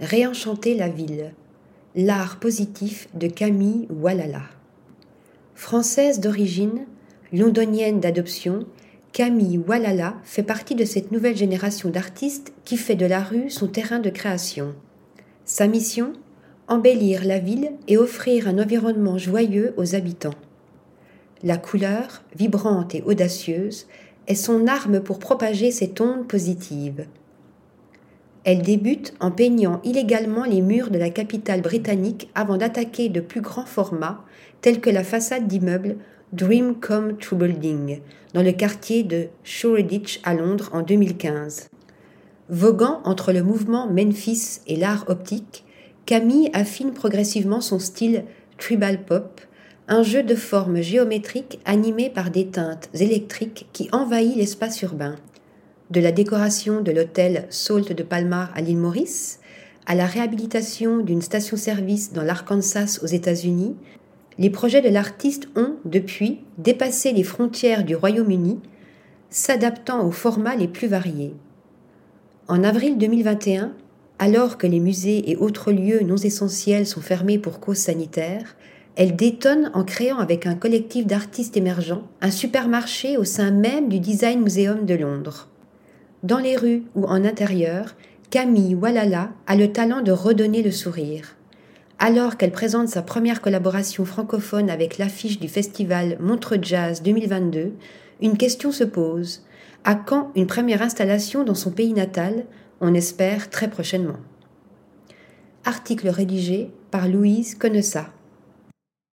Réenchanter la ville. L'art positif de Camille Walala. Française d'origine, londonienne d'adoption, Camille Walala fait partie de cette nouvelle génération d'artistes qui fait de la rue son terrain de création. Sa mission? Embellir la ville et offrir un environnement joyeux aux habitants. La couleur, vibrante et audacieuse, est son arme pour propager cette onde positive. Elle débute en peignant illégalement les murs de la capitale britannique avant d'attaquer de plus grands formats, tels que la façade d'immeuble Dream Come True Building, dans le quartier de Shoreditch à Londres en 2015. Voguant entre le mouvement Memphis et l'art optique, Camille affine progressivement son style tribal pop, un jeu de formes géométriques animé par des teintes électriques qui envahit l'espace urbain. De la décoration de l'hôtel Salt de Palmar à l'île Maurice, à la réhabilitation d'une station-service dans l'Arkansas aux États-Unis, les projets de l'artiste ont, depuis, dépassé les frontières du Royaume-Uni, s'adaptant aux formats les plus variés. En avril 2021, alors que les musées et autres lieux non essentiels sont fermés pour cause sanitaire, elle détonne en créant avec un collectif d'artistes émergents un supermarché au sein même du Design Museum de Londres. Dans les rues ou en intérieur, Camille Walala a le talent de redonner le sourire. Alors qu'elle présente sa première collaboration francophone avec l'affiche du festival Montreux Jazz 2022, une question se pose. À quand une première installation dans son pays natal? On espère très prochainement. Article rédigé par Louise Connessa.